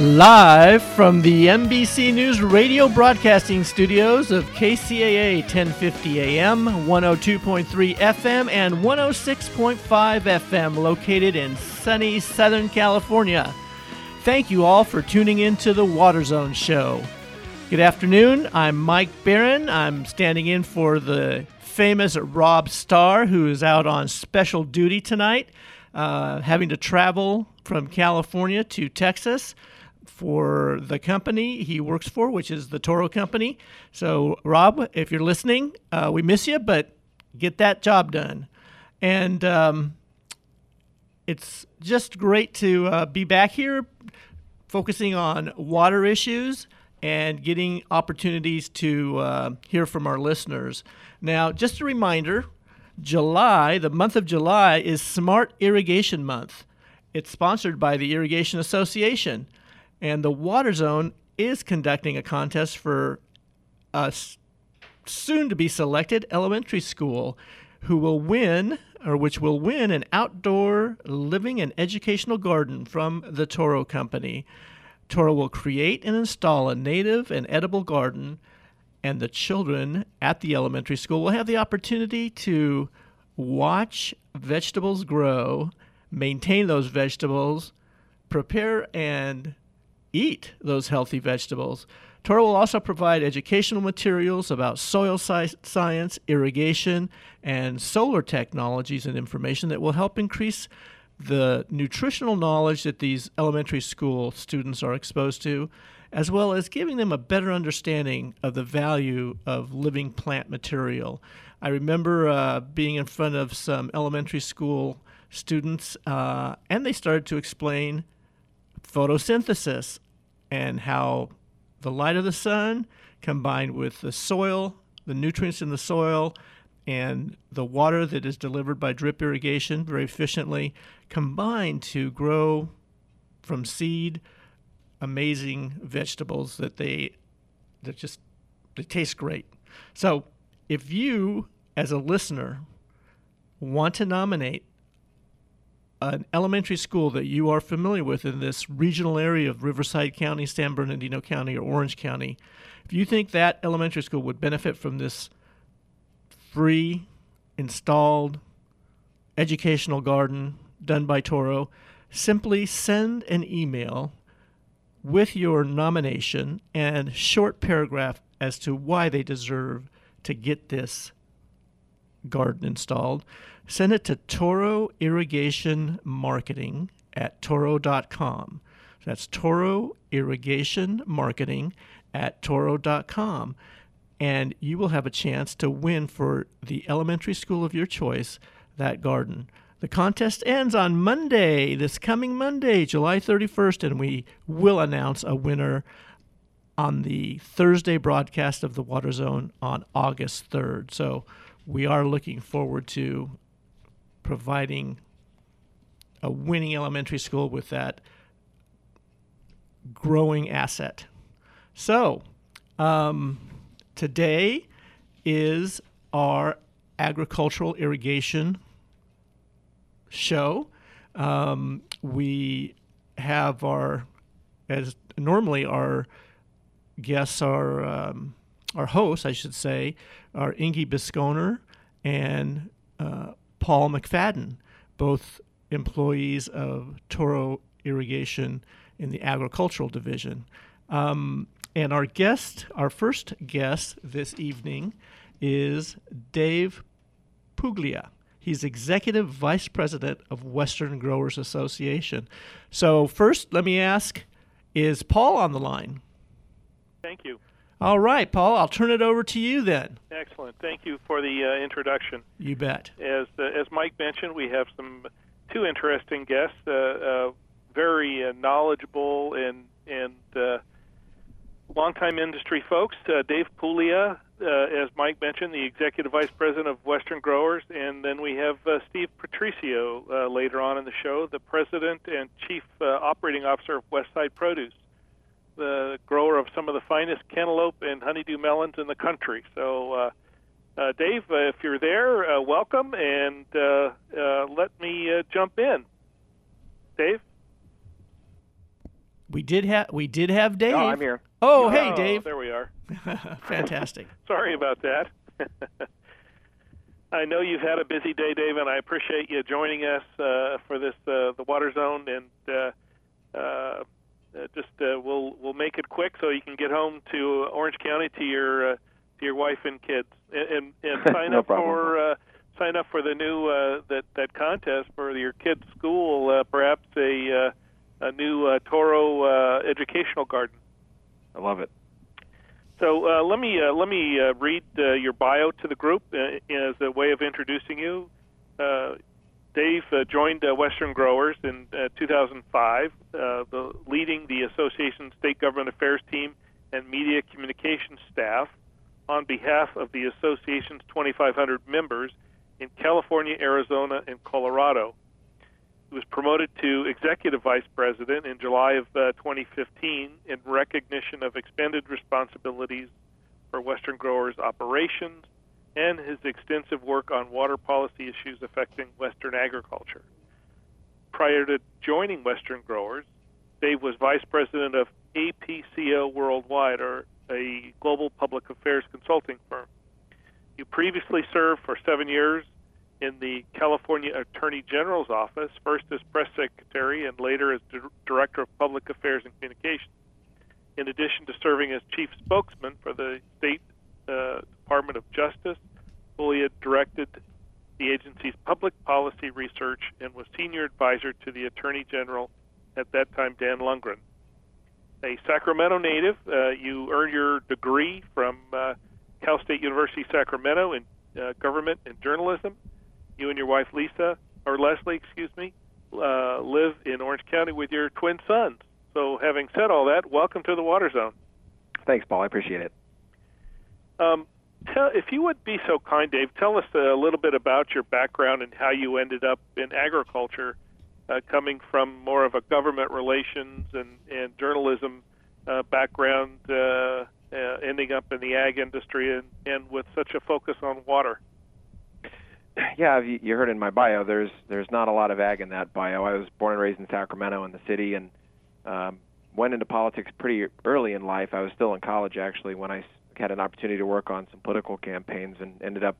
Live from the NBC News radio broadcasting studios of KCAA 1050 AM, 102.3 FM, and 106.5 FM, located in sunny Southern California. Thank you all for tuning in to the Water Zone Show. Good afternoon. I'm Mike Barron. I'm standing in for the famous Rob Starr, who is out on special duty tonight, uh, having to travel from California to Texas for the company he works for, which is the Toro Company. So, Rob, if you're listening, uh, we miss you, but get that job done. And um, it's just great to uh, be back here focusing on water issues and getting opportunities to uh, hear from our listeners. Now, just a reminder July, the month of July, is Smart Irrigation Month. It's sponsored by the Irrigation Association. And the Water Zone is conducting a contest for a soon to be selected elementary school who will win or which will win an outdoor living and educational garden from the Toro Company. Toro will create and install a native and edible garden, and the children at the elementary school will have the opportunity to watch vegetables grow, maintain those vegetables, prepare and eat those healthy vegetables. Toro will also provide educational materials about soil sci- science, irrigation, and solar technologies and information that will help increase the nutritional knowledge that these elementary school students are exposed to, as well as giving them a better understanding of the value of living plant material. I remember uh, being in front of some elementary school students, uh, and they started to explain photosynthesis and how the light of the sun combined with the soil, the nutrients in the soil, and the water that is delivered by drip irrigation very efficiently combine to grow from seed amazing vegetables that they that just they taste great. So if you as a listener want to nominate an elementary school that you are familiar with in this regional area of Riverside County, San Bernardino County, or Orange County, if you think that elementary school would benefit from this free installed educational garden done by Toro, simply send an email with your nomination and short paragraph as to why they deserve to get this garden installed send it to Toro Irrigation Marketing at toro.com. That's Toro Irrigation Marketing at toro.com. And you will have a chance to win for the elementary school of your choice that garden. The contest ends on Monday, this coming Monday, July 31st, and we will announce a winner on the Thursday broadcast of the Water Zone on August 3rd. So we are looking forward to providing a winning elementary school with that growing asset. So, um, today is our agricultural irrigation show. Um, we have our, as normally our guests are, um, our hosts, I should say, are Inge Bisconer and uh, Paul McFadden, both employees of Toro Irrigation in the agricultural division. Um, and our guest, our first guest this evening, is Dave Puglia. He's executive vice president of Western Growers Association. So, first, let me ask is Paul on the line? Thank you. All right, Paul, I'll turn it over to you then. Excellent. Thank you for the uh, introduction. You bet. As uh, as Mike mentioned, we have some two interesting guests, uh, uh very uh, knowledgeable and and uh, longtime industry folks. Dave Puglia, as Mike mentioned, the executive vice president of Western Growers, and then we have Steve Patricio later on in the show, the president and chief operating officer of Westside Produce the grower of some of the finest cantaloupe and honeydew melons in the country. So, uh, uh, Dave, uh, if you're there, uh, welcome, and uh, uh, let me uh, jump in. Dave? We did have we did have Dave. Oh, I'm here. Oh, hey, Dave. There we are. Fantastic. Sorry about that. I know you've had a busy day, Dave, and I appreciate you joining us uh, for this uh, the Water Zone. And uh, uh, just uh, we'll we'll make it quick so you can get home to Orange County to your uh, to your wife and kids, and and, and sign No up problem. for uh, sign up for the new uh, that that contest for your kids' school. Uh, perhaps a uh, a new uh, Toro uh, educational garden. I love it. So uh, let me uh, let me uh, read uh, your bio to the group uh, as a way of introducing you. Dave uh, joined uh, Western Growers in uh, 2005, uh, the, leading the association's state government affairs team and media communications staff on behalf of the association's 2,500 members in California, Arizona, and Colorado. He was promoted to executive vice president in July of uh, 2015 in recognition of expanded responsibilities for Western Growers operations and his extensive work on water policy issues affecting Western agriculture. Prior to joining Western Growers, Dave was vice president of APCO Worldwide, or a global public affairs consulting firm. You previously served for seven years in the California Attorney General's office, first as press secretary and later as Dir- director of public affairs and communications. In addition to serving as chief spokesman for the state uh, Department of Justice, Puglia directed the agency's public policy research and was senior advisor to the Attorney General at that time, Dan Lungren. A Sacramento native, uh, you earned your degree from uh, Cal State University Sacramento in uh, government and journalism. You and your wife Lisa, or Leslie, excuse me, uh, live in Orange County with your twin sons. So, having said all that, welcome to the Water Zone. Thanks, Paul. I appreciate it. Um, tell, if you would be so kind, Dave, tell us a little bit about your background and how you ended up in agriculture, uh, coming from more of a government relations and, and journalism uh, background, uh, uh, ending up in the ag industry and, and with such a focus on water. Yeah, you heard in my bio. There's there's not a lot of ag in that bio. I was born and raised in Sacramento in the city, and um, went into politics pretty early in life. I was still in college actually when I had an opportunity to work on some political campaigns, and ended up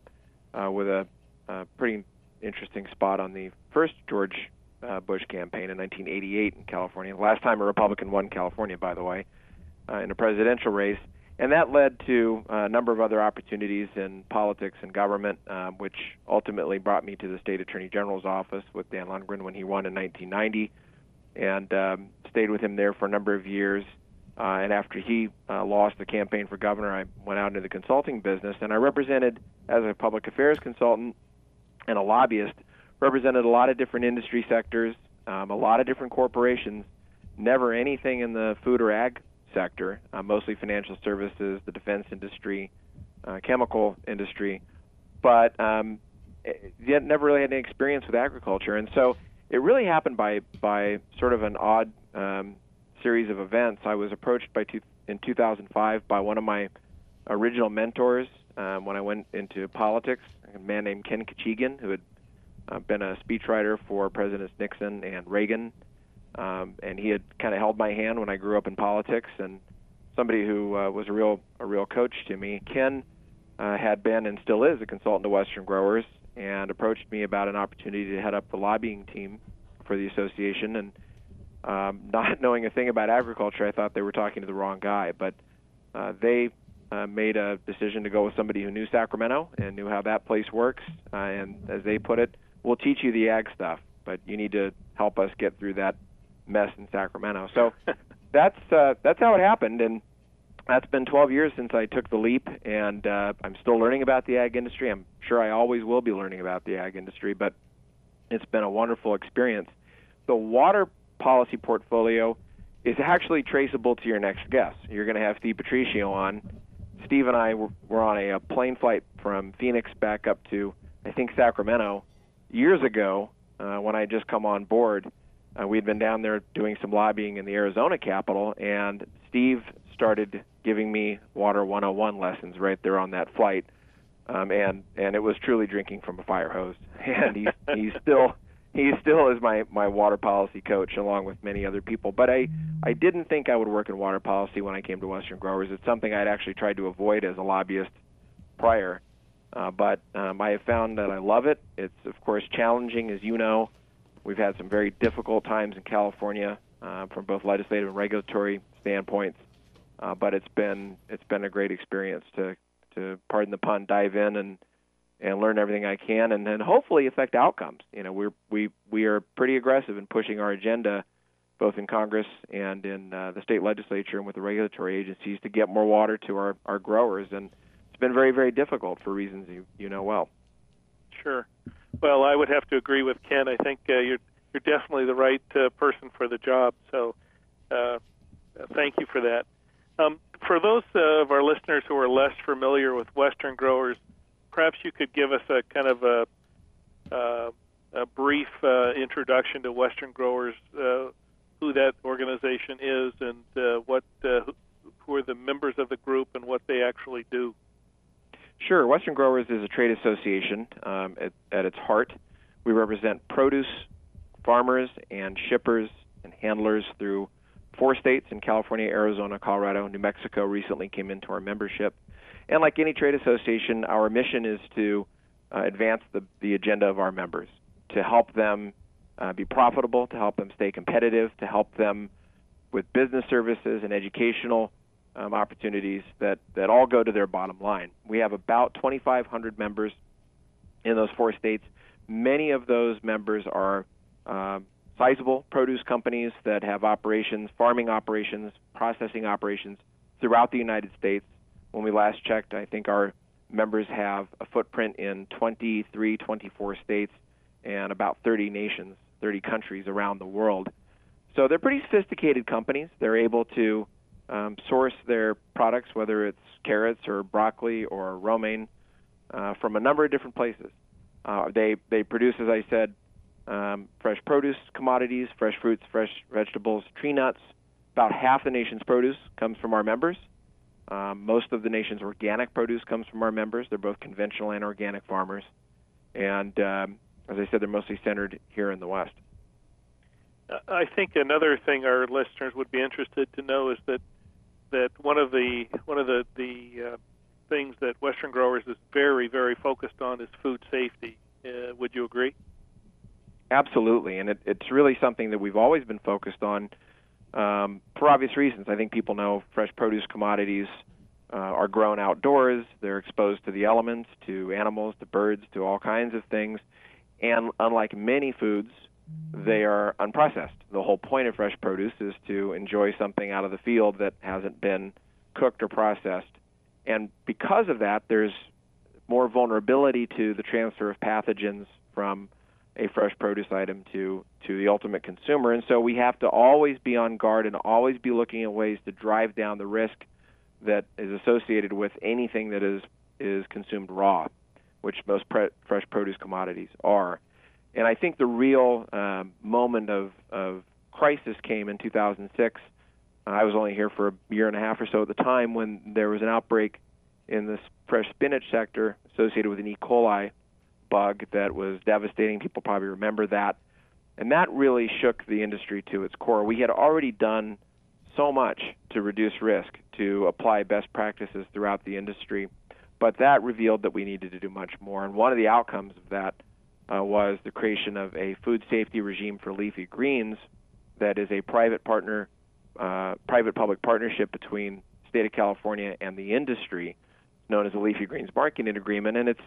uh, with a, a pretty interesting spot on the first George uh, Bush campaign in 1988 in California. The last time a Republican won California, by the way, uh, in a presidential race. And that led to a number of other opportunities in politics and government, um, which ultimately brought me to the state attorney general's office with Dan Lungren when he won in 1990, and um, stayed with him there for a number of years. Uh, and after he uh, lost the campaign for governor, I went out into the consulting business, and I represented as a public affairs consultant and a lobbyist, represented a lot of different industry sectors, um, a lot of different corporations, never anything in the food or ag sector, uh, mostly financial services, the defense industry, uh, chemical industry, but um, it, yet never really had any experience with agriculture. And so it really happened by by sort of an odd um, series of events. I was approached by two, in 2005 by one of my original mentors um, when I went into politics, a man named Ken Khachigian, who had uh, been a speechwriter for Presidents Nixon and Reagan um, and he had kind of held my hand when I grew up in politics, and somebody who uh, was a real a real coach to me. Ken uh, had been and still is a consultant to Western Growers, and approached me about an opportunity to head up the lobbying team for the association. And um, not knowing a thing about agriculture, I thought they were talking to the wrong guy, but uh, they uh, made a decision to go with somebody who knew Sacramento and knew how that place works. Uh, and as they put it, we'll teach you the ag stuff, but you need to help us get through that mess in Sacramento. So that's uh, that's how it happened, and that's been 12 years since I took the leap, and uh, I'm still learning about the ag industry. I'm sure I always will be learning about the ag industry, but it's been a wonderful experience. The water policy portfolio is actually traceable to your next guest. You're going to have Steve Patricio on. Steve and I were, on a, a plane flight from Phoenix back up to, I think, Sacramento years ago uh, when I had just come on board. Uh, we had been down there doing some lobbying in the Arizona Capitol, and Steve started giving me Water 101 lessons right there on that flight. Um, and and it was truly drinking from a fire hose. And he's he's still he still is my my water policy coach along with many other people. But I I didn't think I would work in water policy when I came to Western Growers. It's something I'd actually tried to avoid as a lobbyist prior. Uh, but um, I have found that I love it. It's of course challenging, as you know. We've had some very difficult times in California uh, from both legislative and regulatory standpoints. Uh, but it's been it's been a great experience to to pardon the pun dive in and and learn everything I can and then hopefully affect outcomes. You know, we're we we are pretty aggressive in pushing our agenda both in Congress and in uh, the state legislature and with the regulatory agencies to get more water to our, our growers and it's been very very difficult for reasons you you know well. Sure. Well, I would have to agree with Ken. I think uh, you're you're definitely the right uh, person for the job. So, uh, thank you for that. Um, for those of our listeners who are less familiar with Western growers, perhaps you could give us a kind of a, uh, a brief uh, introduction to Western growers, uh, who that organization is, and uh, what uh, who are the members of the group and what they actually do. Sure. Western Growers is a trade association um, at, at its heart. We represent produce farmers and shippers and handlers through four states in California, Arizona, Colorado, New Mexico recently came into our membership. And like any trade association, our mission is to uh, advance the, the agenda of our members, to help them uh, be profitable, to help them stay competitive, to help them with business services and educational um, opportunities that, that all go to their bottom line. We have about 2,500 members in those four states. Many of those members are uh, sizable produce companies that have operations, farming operations, processing operations throughout the United States. When we last checked, I think our members have a footprint in 23, 24 states and about 30 nations, 30 countries around the world. So they're pretty sophisticated companies. They're able to um, source their products, whether it's carrots or broccoli or romaine, uh, from a number of different places. Uh, they they produce, as I said, um, fresh produce commodities, fresh fruits, fresh vegetables, tree nuts. About half the nation's produce comes from our members. Um, most of the nation's organic produce comes from our members. They're both conventional and organic farmers. And um, as I said, they're mostly centered here in the West. Uh, I think another thing our listeners would be interested to know is that that one of the one of the the uh, things that Western Growers is very very focused on is food safety. Uh, would you agree? Absolutely, and it, it's really something that we've always been focused on um, for obvious reasons. I think people know fresh produce commodities uh, are grown outdoors. They're exposed to the elements, to animals, to birds, to all kinds of things. And unlike many foods, they are unprocessed. The whole point of fresh produce is to enjoy something out of the field that hasn't been cooked or processed. And because of that, there's more vulnerability to the transfer of pathogens from a fresh produce item to to the ultimate consumer. And so we have to always be on guard and always be looking at ways to drive down the risk that is associated with anything that is is consumed raw which most pre- fresh produce commodities are. And I think the real um, moment of of crisis came in 2006 I was only here for a year and a half or so at the time when there was an outbreak in the fresh spinach sector associated with an E. coli bug that was devastating. People probably remember that. And that really shook the industry to its core. We had already done so much to reduce risk, to apply best practices throughout the industry, but that revealed that we needed to do much more. And one of the outcomes of that uh, was the creation of a food safety regime for leafy greens that is a private partner, uh, private public partnership between state of California and the industry, known as the Leafy Greens Marketing Agreement, and it's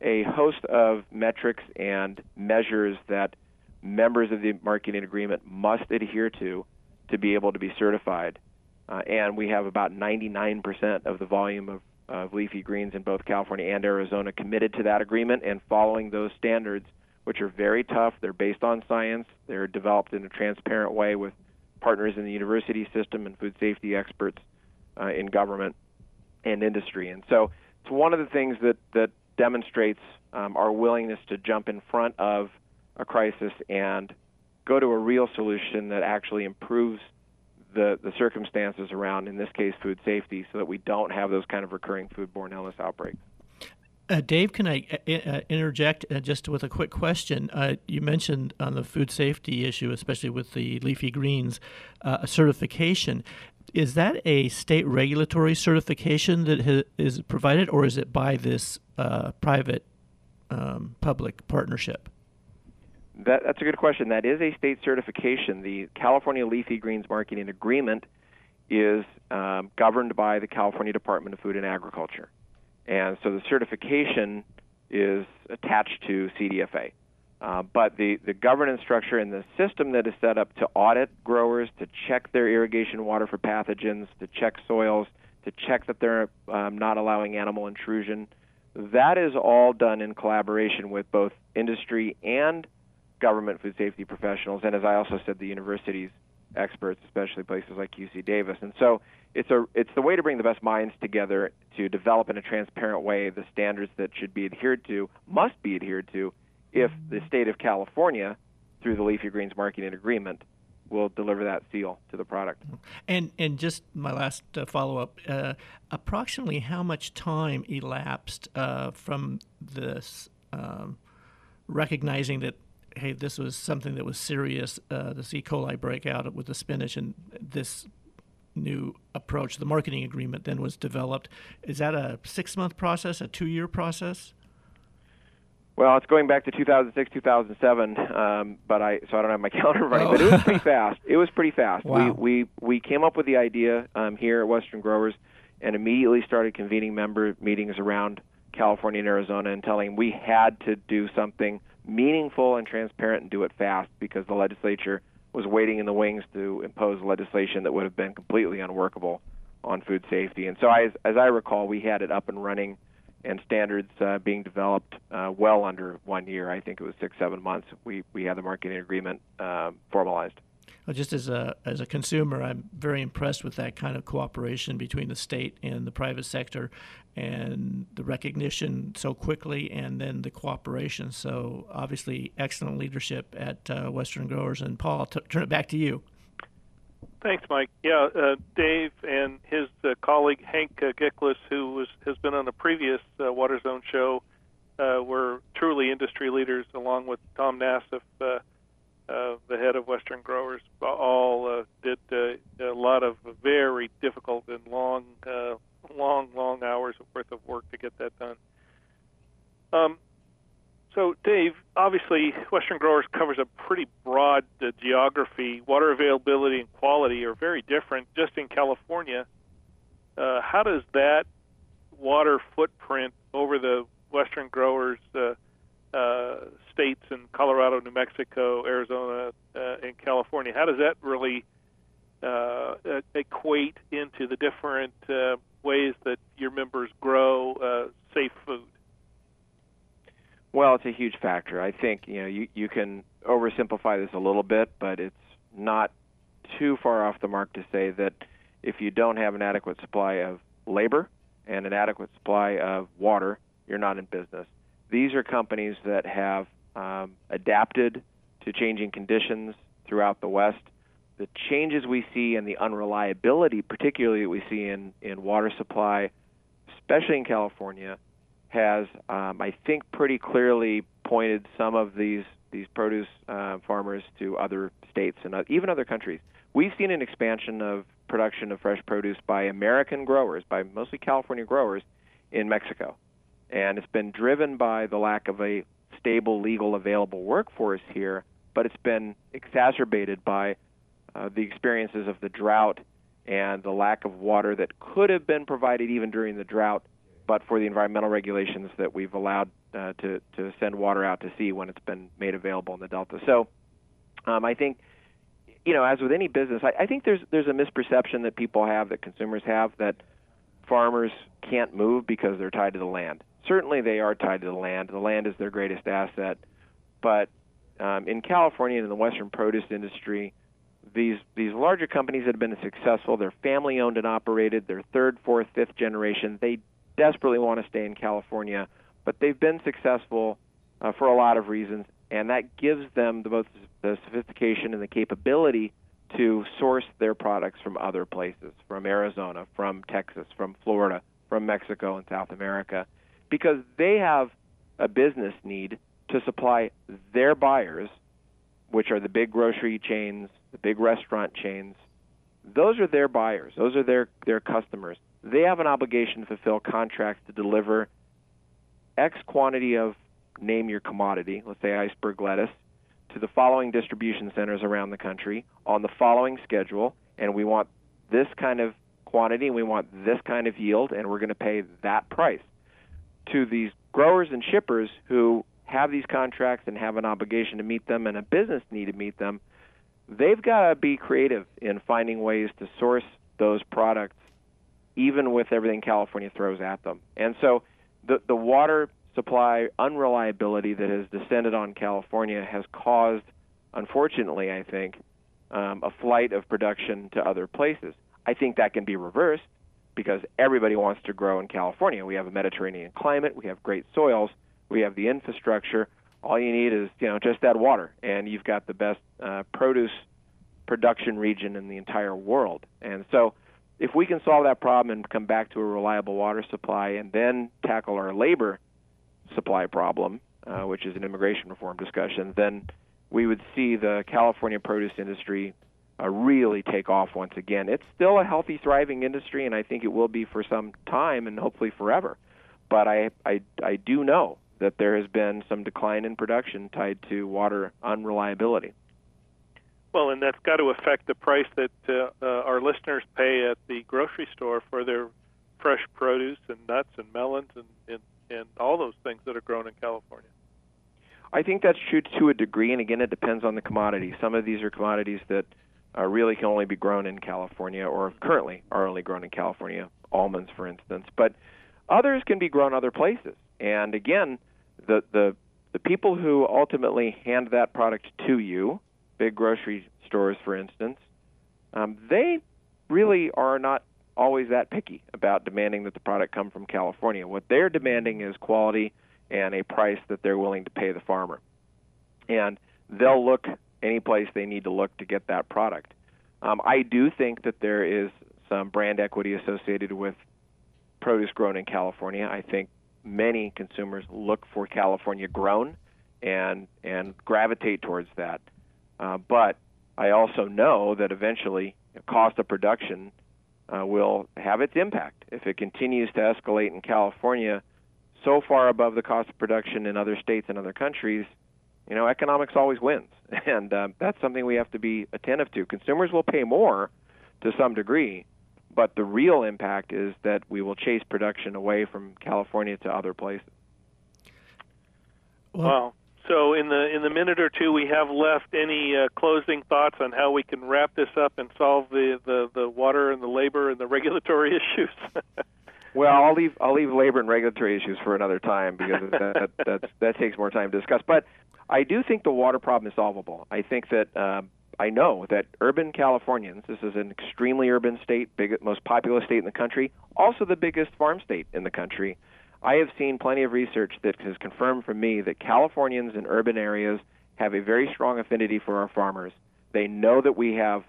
a host of metrics and measures that members of the marketing agreement must adhere to to be able to be certified. Uh, and we have about 99% of the volume of, of leafy greens in both California and Arizona committed to that agreement and following those standards, which are very tough. They're based on science, they're developed in a transparent way with partners in the university system and food safety experts uh, in government and industry. And so it's one of the things that, that demonstrates um, our willingness to jump in front of a crisis and go to a real solution that actually improves the, the circumstances around, in this case, food safety, so that we don't have those kind of recurring foodborne illness outbreaks. Uh, Dave, can I uh, uh interject uh, just with a quick question? Uh, you mentioned on the food safety issue, especially with the leafy greens, uh, certification. Is that a state regulatory certification that ha- is provided, or is it by this private um, public partnership? That, that's a good question. That is a state certification. The California Leafy Greens Marketing Agreement is um, governed by the California Department of Food and Agriculture. And so the certification is attached to CDFA. Uh, but the, the governance structure and the system that is set up to audit growers, to check their irrigation water for pathogens, to check soils, to check that they're um, not allowing animal intrusion, that is all done in collaboration with both industry and government food safety professionals, and as I also said, the universities experts, especially places like UC Davis. And so it's a it's the way to bring the best minds together to develop in a transparent way the standards that should be adhered to must be adhered to if the state of California through the Leafy Greens Marketing Agreement will deliver that seal to the product. And and just my last uh, follow up, uh, approximately how much time elapsed uh, from this um, recognizing that hey, this was something that was serious, uh, this E. coli breakout with the spinach, and this new approach, the marketing agreement, then was developed. Is that a six month process, a two year process? Well, it's going back to 2006, 2007, um, but I so I don't have my calendar running, oh. but it was pretty fast. It was pretty fast. Wow. We we we came up with the idea um, here at Western Growers, and immediately started convening member meetings around California and Arizona, and telling we had to do something meaningful and transparent and do it fast because the legislature was waiting in the wings to impose legislation that would have been completely unworkable on food safety. And so, I, as, as I recall, we had it up and running and standards uh, being developed uh, well under one year. I think it was six, seven months. We we had the marketing agreement uh, formalized. Well, just as a as a consumer, I'm very impressed with that kind of cooperation between the state and the private sector, and the recognition so quickly, and then the cooperation. So obviously, excellent leadership at uh, Western Growers. And Paul, I'll t- turn it back to you. Thanks, Mike. Yeah, uh, Dave and his uh, colleague Hank uh, who was, has been on a previous uh, Water Zone show, uh, were truly industry leaders, along with Tom Nassif, uh, uh, the head of Western Growers. All did a lot of very difficult and long, long, long hours worth of work to get that done. Um, so, Dave, obviously, Western Growers covers a pretty broad geography. Water availability and quality are very different just in California. Uh, how does that water footprint over the Western Growers uh, uh, states in Colorado, New Mexico, Arizona, uh, and California, how does that really uh, equate into the different uh, ways that your members grow safe food? Well, it's a huge factor. I think you know you you can oversimplify this a little bit, but it's not too far off the mark to say that if you don't have an adequate supply of labor and an adequate supply of water, you're not in business. These are companies that have um, adapted to changing conditions throughout the West. The changes we see and the unreliability, particularly that we see in, in water supply, especially in California, has, um, I think, pretty clearly pointed some of these these produce uh, farmers to other states and uh, even other countries. We've seen an expansion of production of fresh produce by American growers, by mostly California growers, in Mexico, and it's been driven by the lack of a stable, legal, available workforce here. But it's been exacerbated by uh, the experiences of the drought and the lack of water that could have been provided even during the drought but for the environmental regulations that we've allowed uh, to to send water out to sea when it's been made available in the delta. So, um, I think, you know, as with any business, I, I think there's there's a misperception that people have that consumers have that farmers can't move because they're tied to the land. Certainly, they are tied to the land. The land is their greatest asset, but um, in California and in the Western produce industry, these these larger companies that have been successful, they're family owned and operated, they're third, fourth, fifth generation. They desperately want to stay in California, but they've been successful uh, for a lot of reasons, and that gives them the, both the sophistication and the capability to source their products from other places, from Arizona, from Texas, from Florida, from Mexico and South America. because they have a business need to supply their buyers, which are the big grocery chains, the big restaurant chains. Those are their buyers. Those are their their customers. They have an obligation to fulfill contracts to deliver X quantity of name your commodity, let's say iceberg lettuce, to the following distribution centers around the country on the following schedule, and we want this kind of quantity, and we want this kind of yield, and we're going to pay that price. To these growers and shippers who have these contracts and have an obligation to meet them and a business need to meet them, they've got to be creative in finding ways to source those products, even with everything California throws at them. And so the, the water supply unreliability that has descended on California has caused, unfortunately, I think, um, a flight of production to other places. I think that can be reversed because everybody wants to grow in California. We have a Mediterranean climate, we have great soils, we have the infrastructure. All you need is you know just that water, and you've got the best uh, produce production region in the entire world. And so, if we can solve that problem and come back to a reliable water supply, and then tackle our labor supply problem, uh, which is an immigration reform discussion, then we would see the California produce industry uh, really take off once again. It's still a healthy, thriving industry, and I think it will be for some time and hopefully forever. But I, I, I do know that there has been some decline in production tied to water unreliability. Well, and that's got to affect the price that uh, uh, our listeners pay at the grocery store for their fresh produce and nuts and melons and, and, and all those things that are grown in California. I think that's true to a degree, and again, it depends on the commodity. Some of these are commodities that uh, really can only be grown in California, or currently are only grown in California, almonds, for instance. But others can be grown other places. And again, the the the people who ultimately hand that product to you, big grocery stores, for instance, um, they really are not always that picky about demanding that the product come from California. What they're demanding is quality and a price that they're willing to pay the farmer. And they'll look any place they need to look to get that product. Um, I do think that there is some brand equity associated with produce grown in California. I think many consumers look for California grown and and gravitate towards that. Uh, but I also know that eventually cost of production uh, will have its impact if it continues to escalate in California so far above the cost of production in other states and other countries you know, economics always wins, and uh, that's something we have to be attentive to. Consumers will pay more to some degree, but the real impact is that we will chase production away from California to other places. Well, wow. So, in the in the minute or two we have left, any uh, closing thoughts on how we can wrap this up and solve the, the, the water and the labor and the regulatory issues? well, I'll leave I'll leave labor and regulatory issues for another time because that that, that that takes more time to discuss. But I do think the water problem is solvable. I think that uh, I know that urban Californians, this is an extremely urban state, big, most populous state in the country, also the biggest farm state in the country. I have seen plenty of research that has confirmed for me that Californians in urban areas have a very strong affinity for our farmers. They know that we have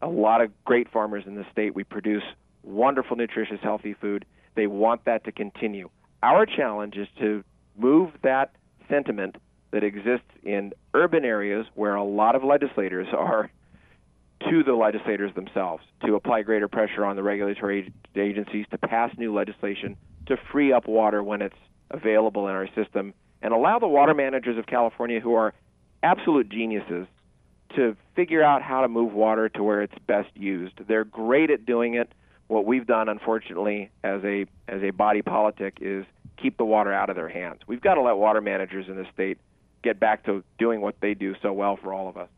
a lot of great farmers in the state. We produce wonderful, nutritious, healthy food. They want that to continue. Our challenge is to move that sentiment that exists in urban areas where a lot of legislators are to the legislators themselves to apply greater pressure on the regulatory agencies to pass new legislation to free up water when it's available in our system and allow the water managers of California who are absolute geniuses to figure out how to move water to where it's best used. They're great at doing it. What we've done unfortunately as a as a body politic is keep the water out of their hands. We've got to let water managers in the state get back to doing what they do so well for all of us.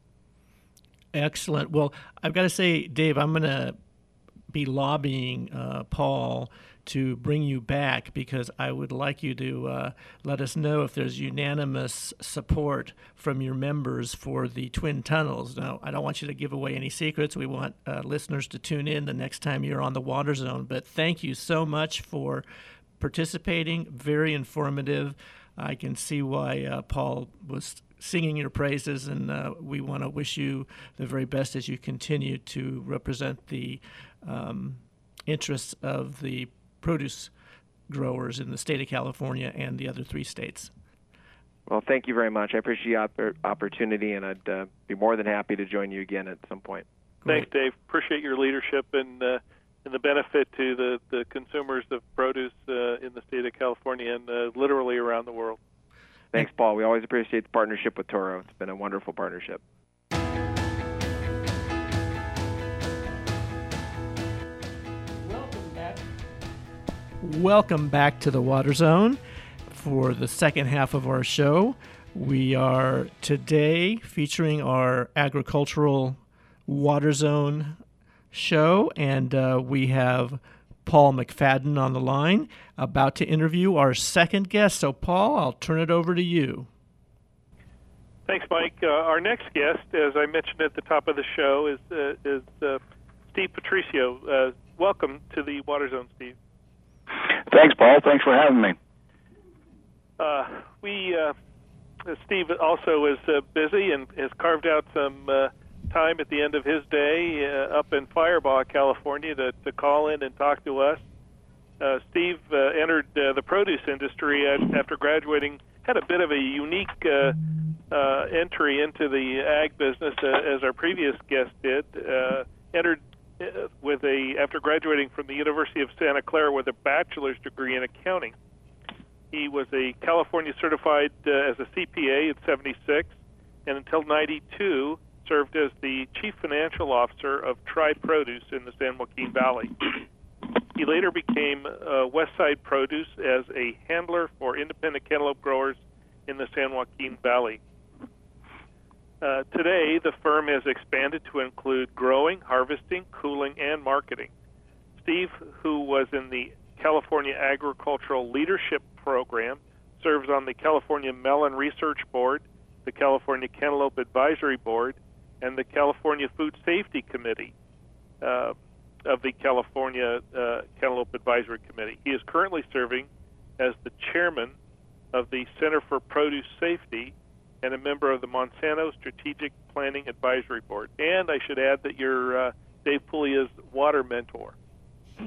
Excellent. Well, I've got to say, Dave, I'm going to be lobbying uh, Paul to bring you back because I would like you to uh, let us know if there's unanimous support from your members for the twin tunnels. Now, I don't want you to give away any secrets. We want uh, listeners to tune in the next time you're on the Water Zone. But thank you so much for participating. Very informative. I can see why uh, Paul was singing your praises, and uh, we want to wish you the very best as you continue to represent the um, interests of the produce growers in the state of California and the other three states. Well, thank you very much. I appreciate the opportunity, and I'd uh, be more than happy to join you again at some point. Great. Thanks, Dave. Appreciate your leadership and uh, and the benefit to the, the consumers of produce uh, in the state of California and uh, literally around the world. Thanks, Paul. We always appreciate the partnership with Toro. It's been a wonderful partnership. Welcome back. Welcome back to the Water Zone for the second half of our show. We are today featuring our agricultural Water Zone show, and uh, we have Paul McFadden on the line, about to interview our second guest. So, Paul, I'll turn it over to you. Thanks, Mike. Uh, our next guest, as I mentioned at the top of the show, is uh, is uh, Steve Patricio. Uh, welcome to the Water Zone, Steve. Thanks, Paul. Thanks for having me. Uh, we Steve also is busy and has carved out some time at the end of his day uh, up in Firebaugh, California, to, to call in and talk to us. Uh, Steve uh, entered uh, the produce industry after graduating, had a bit of a unique uh, uh, entry into the ag business, uh, as our previous guest did. Uh, entered uh, with a after graduating from the University of Santa Clara with a bachelor's degree in accounting. He was a California certified uh, as a CPA at 76, and until 92 served as the chief financial officer of Tri Produce in the San Joaquin Valley. He later became uh, Westside Produce as a handler for independent cantaloupe growers in the San Joaquin Valley. Uh, today, the firm has expanded to include growing, harvesting, cooling, and marketing. Steve, who was in the California Agricultural Leadership Program, serves on the California Melon Research Board, the California Cantaloupe Advisory Board, and the California Food Safety Committee uh, of the California uh, Cantaloupe Advisory Committee. He is currently serving as the chairman of the Center for Produce Safety and a member of the Monsanto Strategic Planning Advisory Board. And I should add that you're uh, Dave Puglia's water mentor.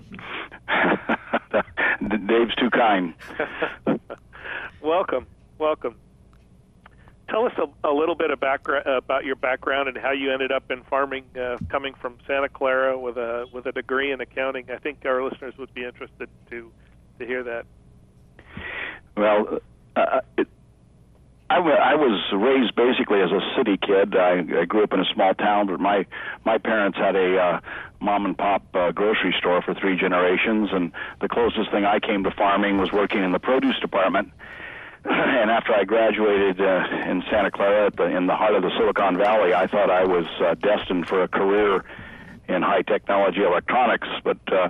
Dave's too kind. welcome, welcome tell us a, a little bit of background, about your background and how you ended up in farming, uh, coming from Santa Clara with a with a degree in accounting. I think our listeners would be interested to to hear that. Well, uh, uh it, I, w- I was raised basically as a city kid. I, I grew up in a small town, but my my parents had a uh, mom and pop uh, grocery store for three generations, and the closest thing I came to farming was working in the produce department and after I graduated uh, in Santa Clara, the, in the heart of the Silicon Valley, I thought I was uh, destined for a career in high technology electronics. But uh,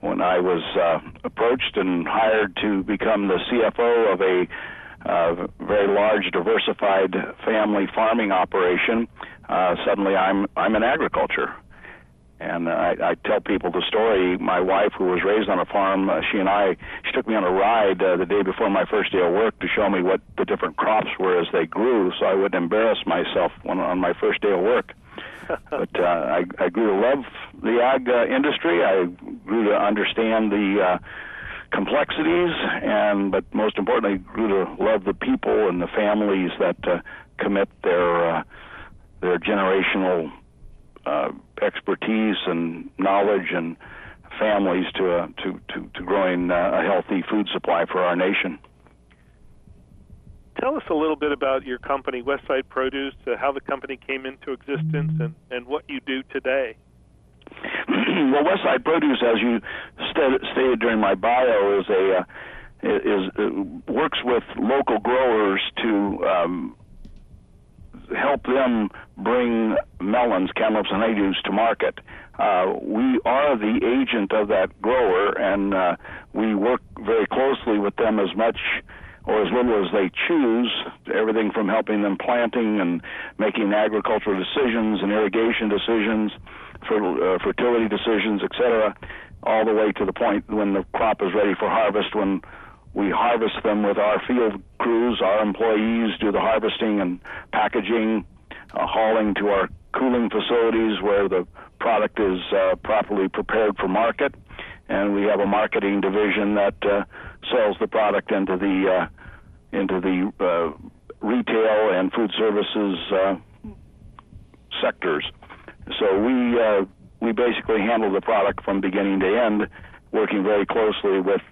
when I was uh, approached and hired to become the CFO of a uh, very large, diversified family farming operation, uh, suddenly I'm I'm in agriculture. And I, I tell people the story. My wife, who was raised on a farm, uh, she and I, she took me on a ride uh, the day before my first day of work to show me what the different crops were as they grew, so I wouldn't embarrass myself when on my first day of work. but uh, I, I grew to love the ag uh, industry. I grew to understand the uh, complexities, and but most importantly, grew to love the people and the families that uh, commit their uh, their generational uh, expertise and knowledge and families to uh, to, to to growing uh, a healthy food supply for our nation. Tell us a little bit about your company, Westside Produce, uh, how the company came into existence, and, and what you do today. well, Westside Produce, as you st- stated during my bio, is a uh, is, uh, works with local growers to um, help them bring melons, cantaloupes, and honeydews to market. Uh, we are the agent of that grower, and uh, we work very closely with them as much or as little as they choose, everything from helping them planting and making agricultural decisions and irrigation decisions, uh, fertility decisions, etc., all the way to the point when the crop is ready for harvest, when we harvest them with our field crews. Our employees do the harvesting and packaging, uh, hauling to our cooling facilities where the product is uh, properly prepared for market. and we have a marketing division that uh, sells the product into the uh, into the uh, retail and food services uh, sectors. So we we basically handle the product from beginning to end, working very closely with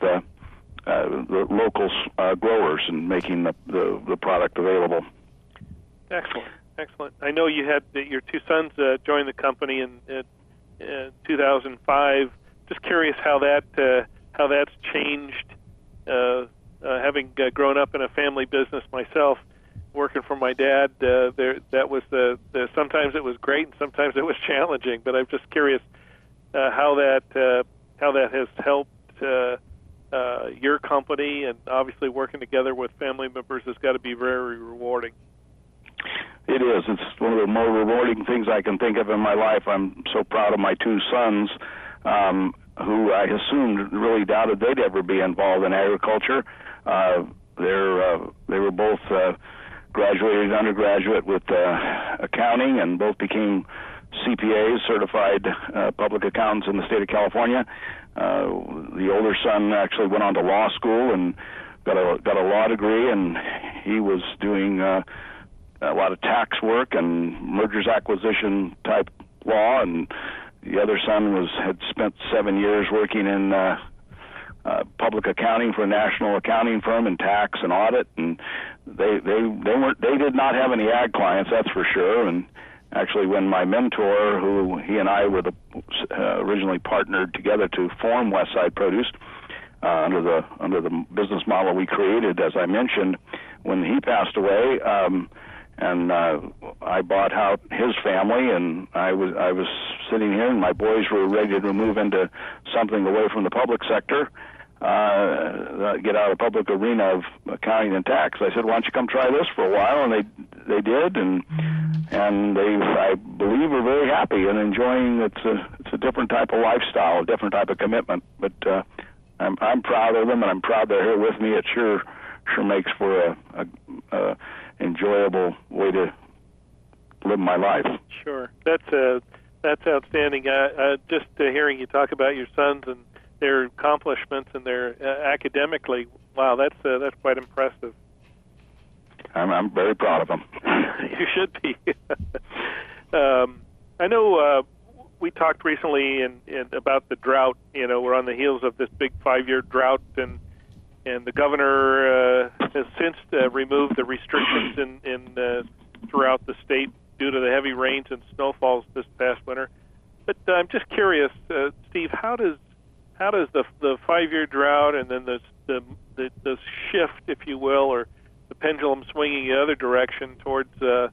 uh, the local uh, growers and making the, the, the product available. Excellent, excellent. I know you had your two sons uh, the company in, in 2005. Just curious how that uh, how that's changed. Uh, uh, having uh, grown up in a family business myself, working for my dad, uh, there that was the, the sometimes it was great and sometimes it was challenging. But I'm just curious uh, how that uh, how that has helped uh, uh, your company, and obviously working together with family members has got to be very rewarding. It is. It's one of the more rewarding things I can think of in my life. I'm so proud of my two sons, um, who I assumed really doubted they'd ever be involved in agriculture. Uh, they're uh, they were both uh, graduated undergraduate with uh, accounting, and both became CPAs, certified uh, public accountants in the state of California. Uh, the older son actually went on to law school and got a got a law degree, and he was doing uh, a lot of tax work and mergers acquisition type law, and the other son was had spent seven years working in uh, uh, public accounting for a national accounting firm in tax and audit, and they they they weren't they did not have any ag clients, that's for sure, and actually when my mentor, who he and I were the uh, originally partnered together to form Westside Produce uh, under the under the business model we created, as I mentioned, when he passed away. Um, and uh, I bought out his family, and I was I was sitting here, and my boys were ready to move into something away from the public sector, uh, get out of public arena of accounting and tax. I said, "Why don't you come try this for a while?" And they they did, and and they I believe are very happy and enjoying. It's a it's a different type of lifestyle, a different type of commitment. But uh, I'm I'm proud of them, and I'm proud they're here with me. It sure sure makes for a, a, a enjoyable way to live my life. Sure, that's uh, that's outstanding. Uh, uh, just uh, hearing you talk about your sons and their accomplishments and their uh, academically, wow, that's uh, that's quite impressive. I'm, I'm very proud of them. you should be. um, I know uh, we talked recently in, in about the drought. You know, we're on the heels of this big five-year drought, and and the governor uh, has since uh, removed the restrictions in, in uh, throughout the state due to the heavy rains and snowfalls this past winter. But uh, I'm just curious, uh, Steve, how does how does the the five-year drought and then the the the, the shift, if you will, or the pendulum swinging the other direction towards uh,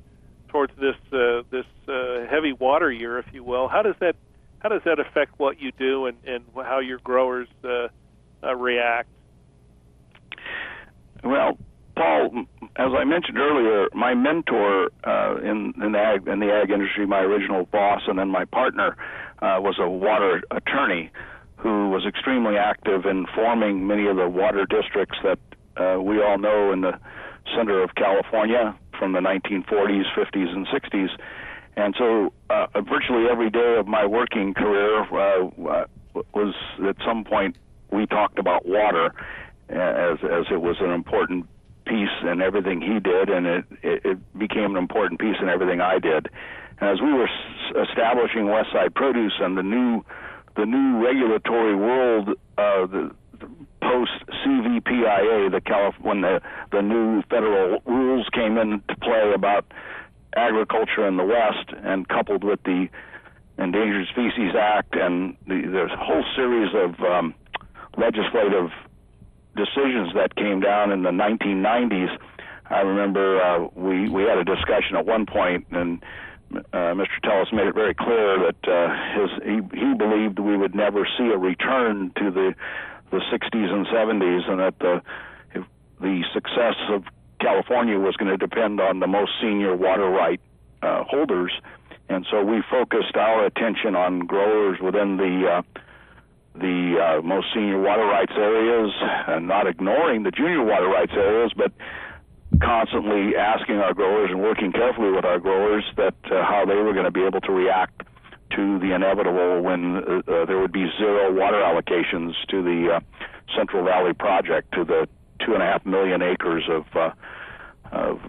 towards this uh, this uh, heavy water year, if you will. How does that how does that affect what you do and, and how your growers uh, uh, react? Well, Paul, as I mentioned earlier, my mentor uh, in in the ag in the ag industry, my original boss, and then my partner uh, was a water attorney who was extremely active in forming many of the water districts that uh, we all know in the center of California from the 1940s, 50s, and 60s. And so, uh, virtually every day of my working career uh, was at some point we talked about water as as it was an important piece in everything he did, and it it, became an important piece in everything I did. And as we were establishing Westside Produce and the new the new regulatory world, uh, the, the post CVPIA, the Calif- when the the new federal rules came into play about agriculture in the West, and coupled with the Endangered Species Act and the, the whole series of um, legislative decisions that came down in the 1990s. I remember uh, we we had a discussion at one point, and uh, Mr. Telles made it very clear that uh, his he, he believed we would never see a return to the the 60s and 70s, and that the the success of California was going to depend on the most senior water right uh, holders, and so we focused our attention on growers within the uh, the uh, most senior water rights areas, and not ignoring the junior water rights areas, but constantly asking our growers and working carefully with our growers that uh, how they were going to be able to react to the inevitable when uh, uh, there would be zero water allocations to the uh, Central Valley project, to the two and a half million acres of, uh, of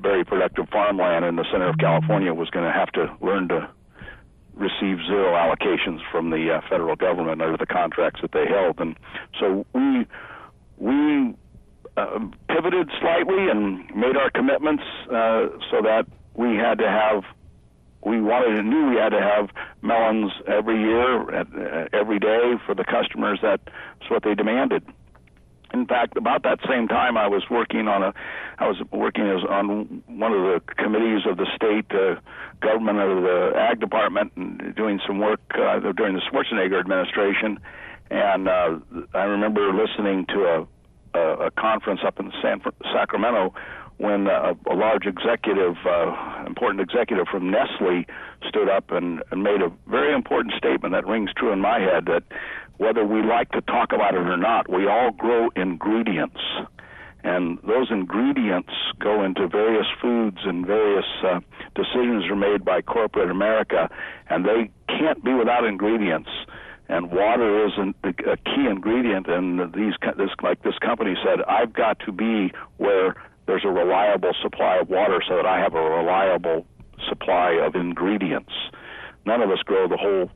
very productive farmland in the center of California was going to have to learn to receive zero allocations from the uh, federal government under the contracts that they held, and so we we uh, pivoted slightly and made our commitments uh, so that we had to have we wanted and knew we had to have melons every year, at, uh, every day for the customers. That's what they demanded. In fact, about that same time, I was working on a, I was working as on one of the committees of the state uh, government of the ag department and doing some work uh, during the Schwarzenegger administration. And uh, I remember listening to a, a, a conference up in San Sacramento when uh, a large executive, uh, important executive from Nestle, stood up and, and made a very important statement that rings true in my head that whether we like to talk about it or not, we all grow ingredients. And those ingredients go into various foods, and various uh, decisions are made by corporate America, and they can't be without ingredients. And water is an, a key ingredient. And these, this, like this company said, I've got to be where there's a reliable supply of water so that I have a reliable supply of ingredients. None of us grow the whole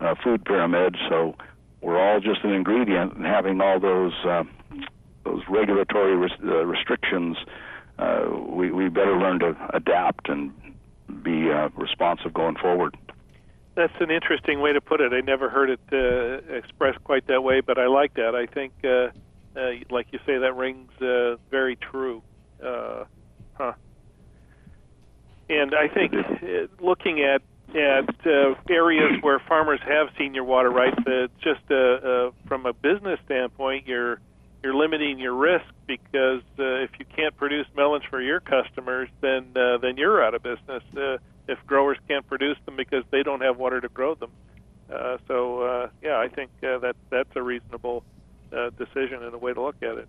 uh, food pyramid, so we're all just an ingredient, and having all those uh, those regulatory res- uh, restrictions, uh, we we better learn to adapt and be uh, responsive going forward. That's an interesting way to put it. I never heard it uh, expressed quite that way, but I like that. I think, uh, uh, like you say, that rings uh, very true. Uh, huh. And I think uh, looking at at uh, areas where farmers have senior water rights, uh, just uh, uh, from a business standpoint, you're you're limiting your risk because uh, if you can't produce melons for your customers, then uh, then you're out of business. Uh, if growers can't produce them because they don't have water to grow them, uh, so uh, yeah, I think uh, that that's a reasonable uh, decision and a way to look at it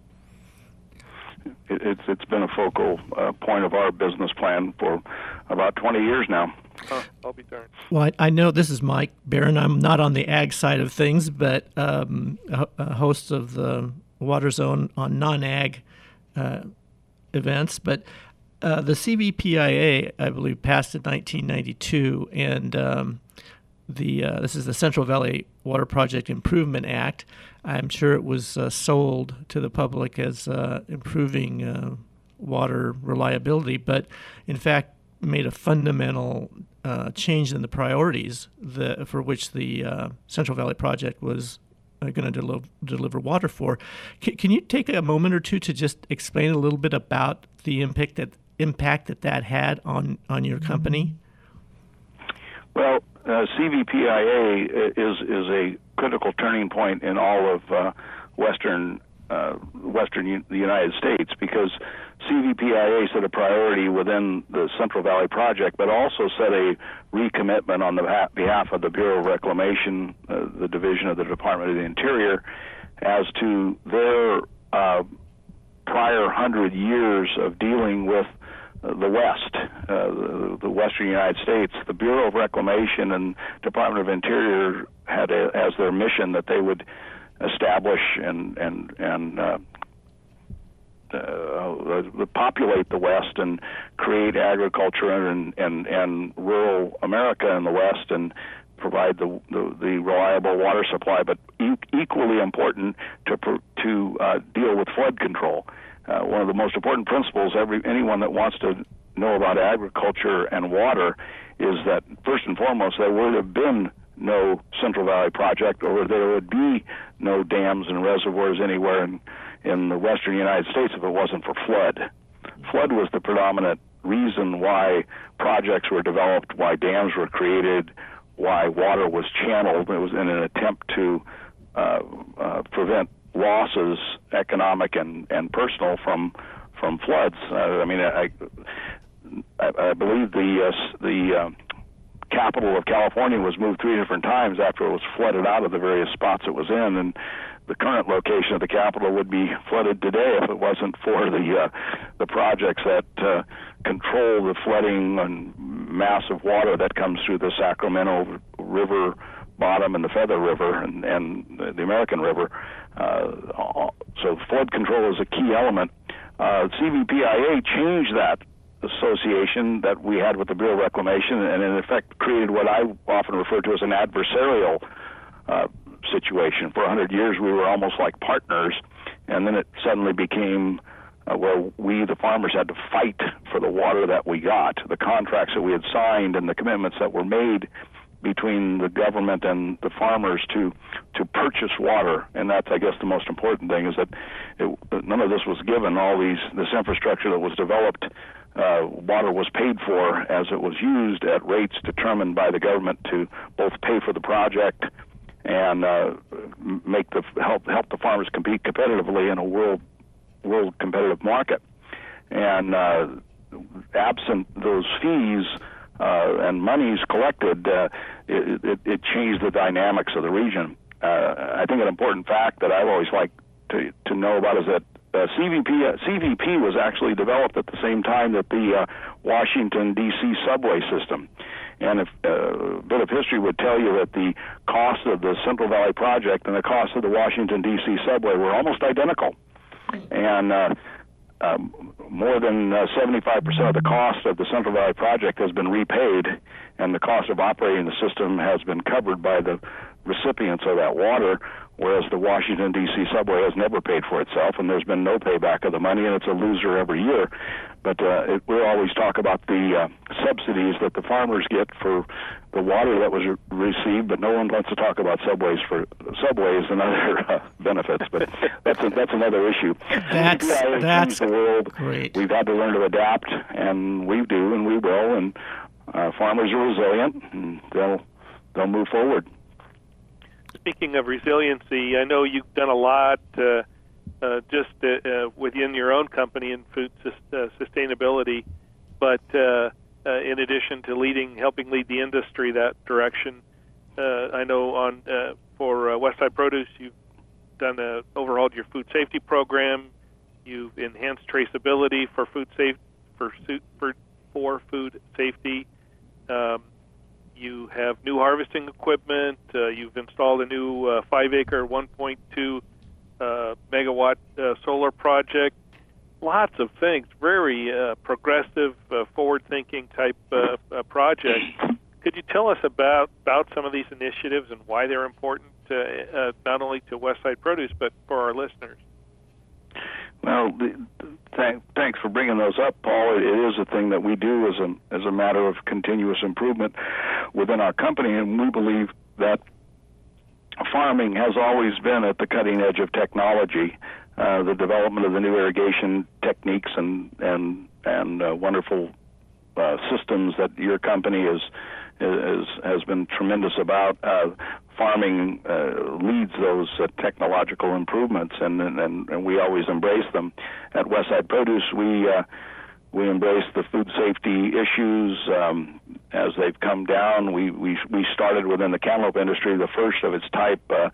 it's it's been a focal uh, point of our business plan for about 20 years now. Huh, I'll be darned. Well, I, I, know this is Mike Barron. I'm not on the ag side of things, but um, a, a, host of the Water Zone on non-ag uh, events. But uh, the CVPIA, I believe, passed in 1992, and um, the uh, this is the Central Valley Water Project Improvement Act. I'm sure it was uh, sold to the public as uh, improving uh, water reliability, but in fact made a fundamental uh, change in the priorities for which the uh, Central Valley Project was going to del- deliver water for. C- can you take a moment or two to just explain a little bit about the impact that impact that that had on on your company? Well, uh, CVPIA is is a critical turning point in all of uh, Western uh, Western U- the United States because CVPIA set a priority within the Central Valley Project, but also set a recommitment on the behalf of the Bureau of Reclamation, uh, the division of the Department of the Interior, as to their uh, prior hundred years of dealing with the West, uh, the, the Western United States, the Bureau of Reclamation and Department of Interior had a, as their mission that they would establish and and and uh, uh, populate the West and create agriculture and and and rural America in the West and provide the the, the reliable water supply, but e- equally important to to uh, deal with flood control. Uh, one of the most important principles every anyone that wants to know about agriculture and water is that first and foremost there would have been no Central Valley Project or there would be no dams and reservoirs anywhere in in the western United States if it wasn't for flood. Flood was the predominant reason why projects were developed, why dams were created, why water was channeled. It was in an attempt to uh, uh, prevent losses, economic and, and personal, from from floods. Uh, I mean, I, I, I believe the uh, the uh, capital of California was moved three different times after it was flooded out of the various spots it was in, and the current location of the capital would be flooded today if it wasn't for the uh, the projects that uh, control the flooding and massive water that comes through the Sacramento river bottom and the Feather River and, and the American River. Uh, so flood control is a key element. Uh, CVPIA changed that association that we had with the Bureau of Reclamation, and in effect created what I often refer to as an adversarial uh, situation. For 100 years, we were almost like partners, and then it suddenly became uh, where we, the farmers, had to fight for the water that we got, the contracts that we had signed, and the commitments that were made between the government and the farmers to to purchase water, and that's I guess the most important thing is that it, none of this was given. All these this infrastructure that was developed, uh, water was paid for as it was used at rates determined by the government to both pay for the project and uh, make the help help the farmers compete competitively in a world world competitive market. And uh, absent those fees uh, and monies collected, uh, it, it, it changed the dynamics of the region. Uh, I think an important fact that I've always liked to, to know about is that uh, CVP uh, CVP was actually developed at the same time that the uh, Washington D.C. subway system. And if, uh, a bit of history would tell you that the cost of the Central Valley Project and the cost of the Washington D.C. subway were almost identical. And uh, um, more than uh, 75% of the cost of the Central Valley Project has been repaid, and the cost of operating the system has been covered by the recipients of that water, whereas the Washington, D.C. subway has never paid for itself, and there's been no payback of the money, and it's a loser every year. But uh, it, we always talk about the uh, subsidies that the farmers get for the water that was re- received, but no one wants to talk about subways for subways and other uh, benefits. But that's a, that's another issue. That's that's the world. great. We've had to learn to adapt, and we do, and we will. And uh, farmers are resilient, and they'll they'll move forward. Speaking of resiliency, I know you've done a lot uh, uh, just uh, uh, within your own company in food uh, sustainability, but uh, in addition to leading, helping lead the industry that direction, I know on for Westside Produce, you've done a, overhauled your food safety program. You've enhanced traceability for food safe for for for food safety. Um, you have new harvesting equipment. Uh, you've installed a new uh, five-acre, 1.2 uh, megawatt uh, solar project. Lots of things. Very uh, progressive, uh, forward-thinking type uh, uh, project. Could you tell us about about some of these initiatives and why they're important, uh, uh, not only to Westside Produce but for our listeners? Well, the, th- thanks for bringing those up, Paul. It, it is a thing that we do as a as a matter of continuous improvement within our company, and we believe that farming has always been at the cutting edge of technology. Uh, the development of the new irrigation techniques and and and uh, wonderful uh, systems that your company is is has been tremendous about. Uh, farming uh, leads those uh, technological improvements, and, and and we always embrace them. At Westside Produce, we uh, we embrace the food safety issues um, as they've come down. We we we started within the cantaloupe industry, the first of its type. Uh,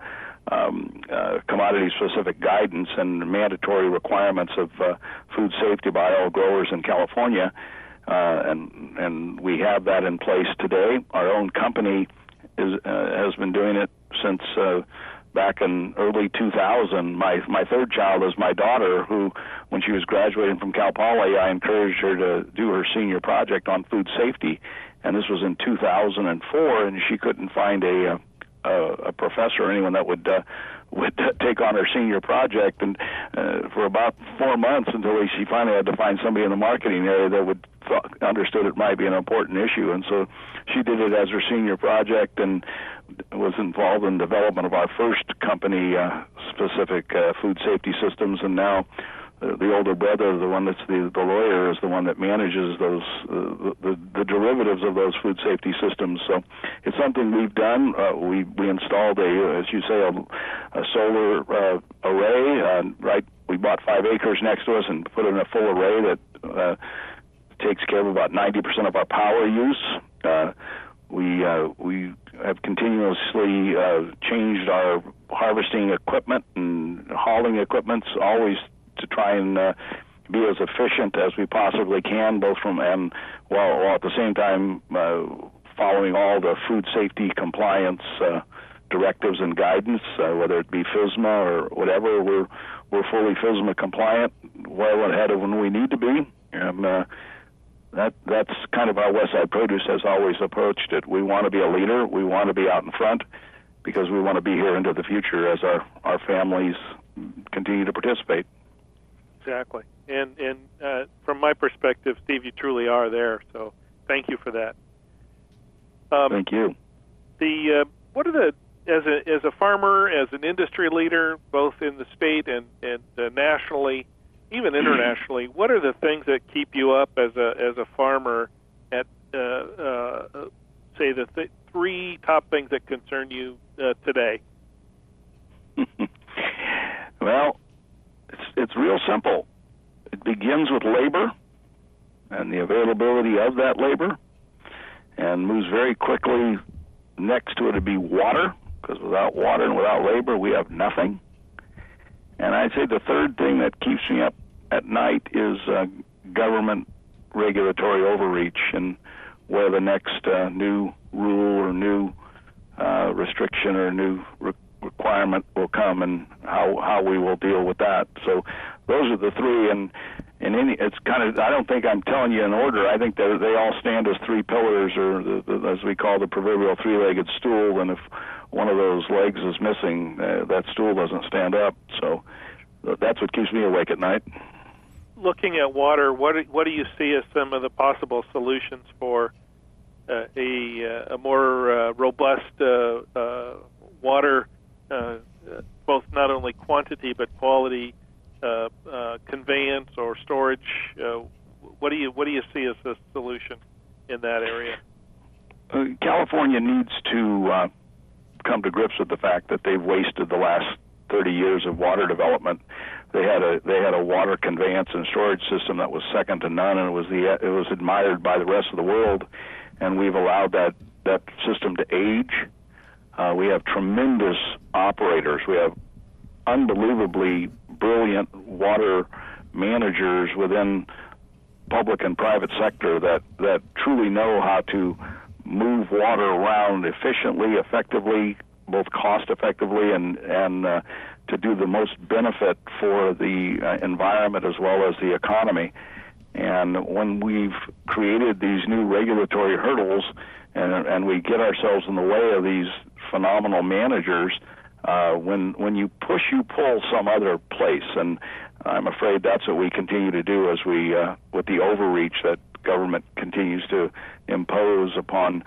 um, uh, commodity specific guidance and mandatory requirements of uh, food safety by all growers in California. Uh, and and we have that in place today. Our own company is uh, has been doing it since uh, back in early 2000. My my third child is my daughter, who, when she was graduating from Cal Poly, I encouraged her to do her senior project on food safety, and this was in 2004, and she couldn't find a uh, a, a professor or anyone that would uh, would take on her senior project, and uh, for about four months until she finally had to find somebody in the marketing area that would understood it might be an important issue, and so she did it as her senior project and was involved in development of our first company uh, specific uh, food safety systems, and now the older brother, the one that's the, the lawyer, is the one that manages those uh, the, the derivatives of those food safety systems. So it's something we've done. Uh, we we installed a, as you say, a, a solar uh, array. Uh, right, we bought five acres next to us and put in a full array that uh, takes care of about 90% of our power use. Uh, we uh, we have continuously uh, changed our harvesting equipment and hauling equipment, always to try and uh, be as efficient as we possibly can, both from and while, while at the same time uh, following all the food safety compliance uh, directives and guidance, uh, whether it be FSMA or whatever. We're we're fully FSMA compliant, well ahead of when we need to be, and uh, that that's kind of how Westside Produce has always approached it. We want to be a leader. We want to be out in front because we want to be here into the future as our our families continue to participate. Exactly, and and uh, from my perspective, Steve, you truly are there. So thank you for that. Um, thank you. The uh, what are the as a as a farmer, as an industry leader, both in the state and and uh, nationally, even internationally, what are the things that keep you up as a as a farmer? At uh, uh, say the th- three top things that concern you uh, today. well, it's it's real simple. It begins with labor and the availability of that labor, and moves very quickly. Next to it would be water because without water and without labor, we have nothing. And I'd say the third thing that keeps me up at night is uh, government regulatory overreach and where the next uh, new rule or new uh, restriction or new re- requirement will come and how how we will deal with that. So those are the three and in any it's kind of I don't think I'm telling you in order. I think that they all stand as three pillars or the, the, as we call the proverbial three-legged stool and if one of those legs is missing, uh, that stool doesn't stand up. So that's what keeps me awake at night. Looking at water, what do, what do you see as some of the possible solutions for uh, a, uh, a more uh, robust uh, uh, water, uh, both not only quantity but quality conveyance or storage? What do you what do you see as the solution in that area? California needs to come to grips with the fact that they've wasted the last 30 years of water development. They had a they had a water conveyance and storage system that was second to none, and it was the it was admired by the rest of the world. And we've allowed that that system to age. Uh, we have tremendous operators. We have unbelievably brilliant water managers within public and private sector that that truly know how to move water around efficiently, effectively, both cost effectively and and uh, to do the most benefit for the uh, environment as well as the economy. And when we've created these new regulatory hurdles and and we get ourselves in the way of these phenomenal managers, uh, when when you push, you pull some other place, and I'm afraid that's what we continue to do as we uh, with the overreach that government continues to impose upon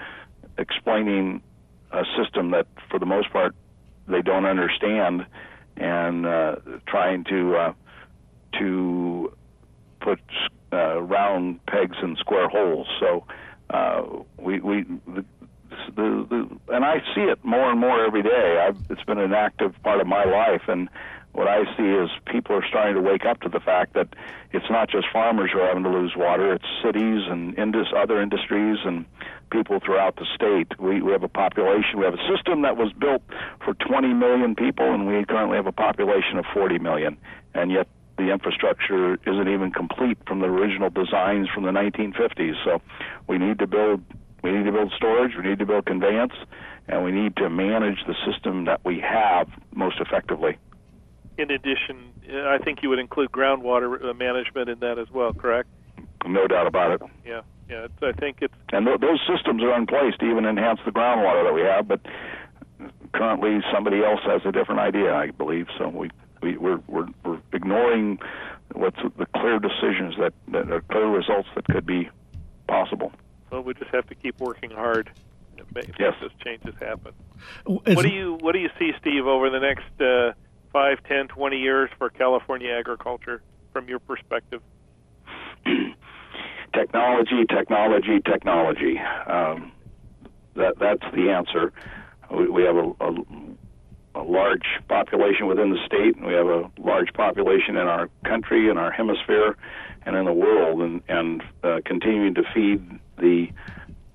explaining a system that, for the most part, they don't understand, and uh, trying to uh, to put uh, round pegs in square holes. So uh, we we the, the, the and I see it more and more every day. I've, it's been an active part of my life, and what I see is people are starting to wake up to the fact that it's not just farmers who are having to lose water; it's cities and indus- other industries and people throughout the state. We, we have a population, we have a system that was built for 20 million people, and we currently have a population of 40 million, and yet the infrastructure isn't even complete from the original designs from the 1950s. So we need to build we need to build storage, we need to build conveyance, and we need to manage the system that we have most effectively in addition, I think you would include groundwater uh, management in that as well, correct? No doubt about it. Yeah, yeah. I think it's and th- those systems are in place to even enhance the groundwater that we have, but currently somebody else has a different idea, I believe. So we, we we're, we're we're ignoring what's the clear decisions that that are clear results that could be possible. Well, we just have to keep working hard to make yes. those changes happen. what do you what do you see, Steve, over the next uh, five, ten, twenty years for California agriculture from your perspective? technology, technology, technology. Um, that that's the answer. We, we have a, a, a large population within the state, and we have a large population in our country, in our hemisphere, and in the world, and and uh, continuing to feed the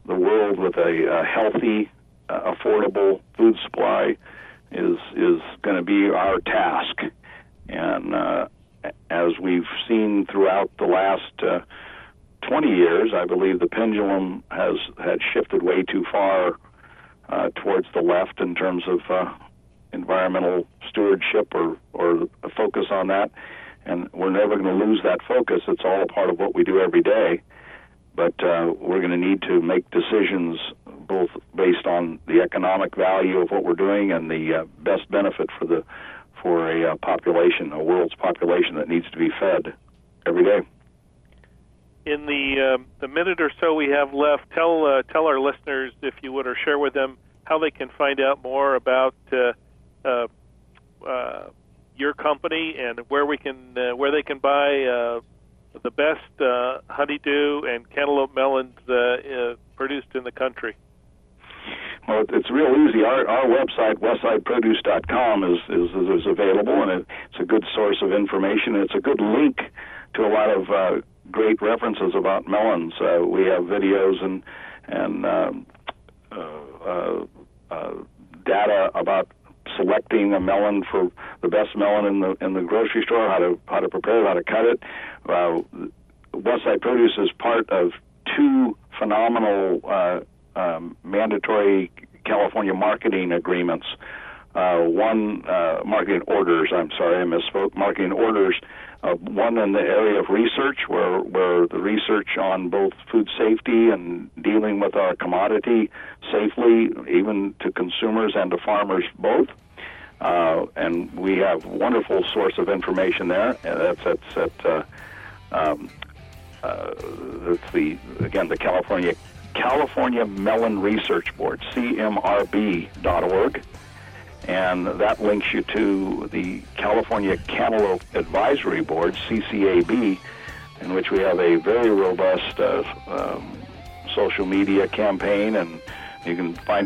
the world with a, a healthy, uh, affordable food supply is is going to be our task, and uh, as we've seen throughout the last uh, 20 years, I believe the pendulum has had shifted way too far uh, towards the left in terms of uh, environmental stewardship or, or a focus on that. And we're never going to lose that focus. It's all a part of what we do every day. But uh, we're going to need to make decisions both based on the economic value of what we're doing and the uh, best benefit for the for a uh, population, a world's population that needs to be fed every day. In the uh, the minute or so we have left, tell uh, tell our listeners, if you would, or share with them how they can find out more about uh, uh, your company and where we can where they can buy the best uh, honeydew and cantaloupe melons uh, uh, produced in the country. Well, it's real easy. Our our website, westsideproduce.com, is, is is available, and it's a good source of information. It's a good link to a lot of uh, great references about melons. Uh, we have videos and and um, uh, uh, uh, data about selecting a melon for the best melon in the in the grocery store, how to how to prepare it, how to cut it. Uh, Westside Produce is part of two phenomenal uh, um, mandatory California marketing agreements. Uh, one uh, marketing orders. I'm sorry, I misspoke. Marketing orders. Uh, one in the area of research, where where the research on both food safety and dealing with our commodity safely, even to consumers and to farmers both. Uh, and we have wonderful source of information there. And that's that's at uh, um, uh, the again the California California Melon Research Board, CMRB.org, and that links you to the California Cantaloupe Advisory Board, CCAB, in which we have a very robust uh, um, social media campaign, and you can find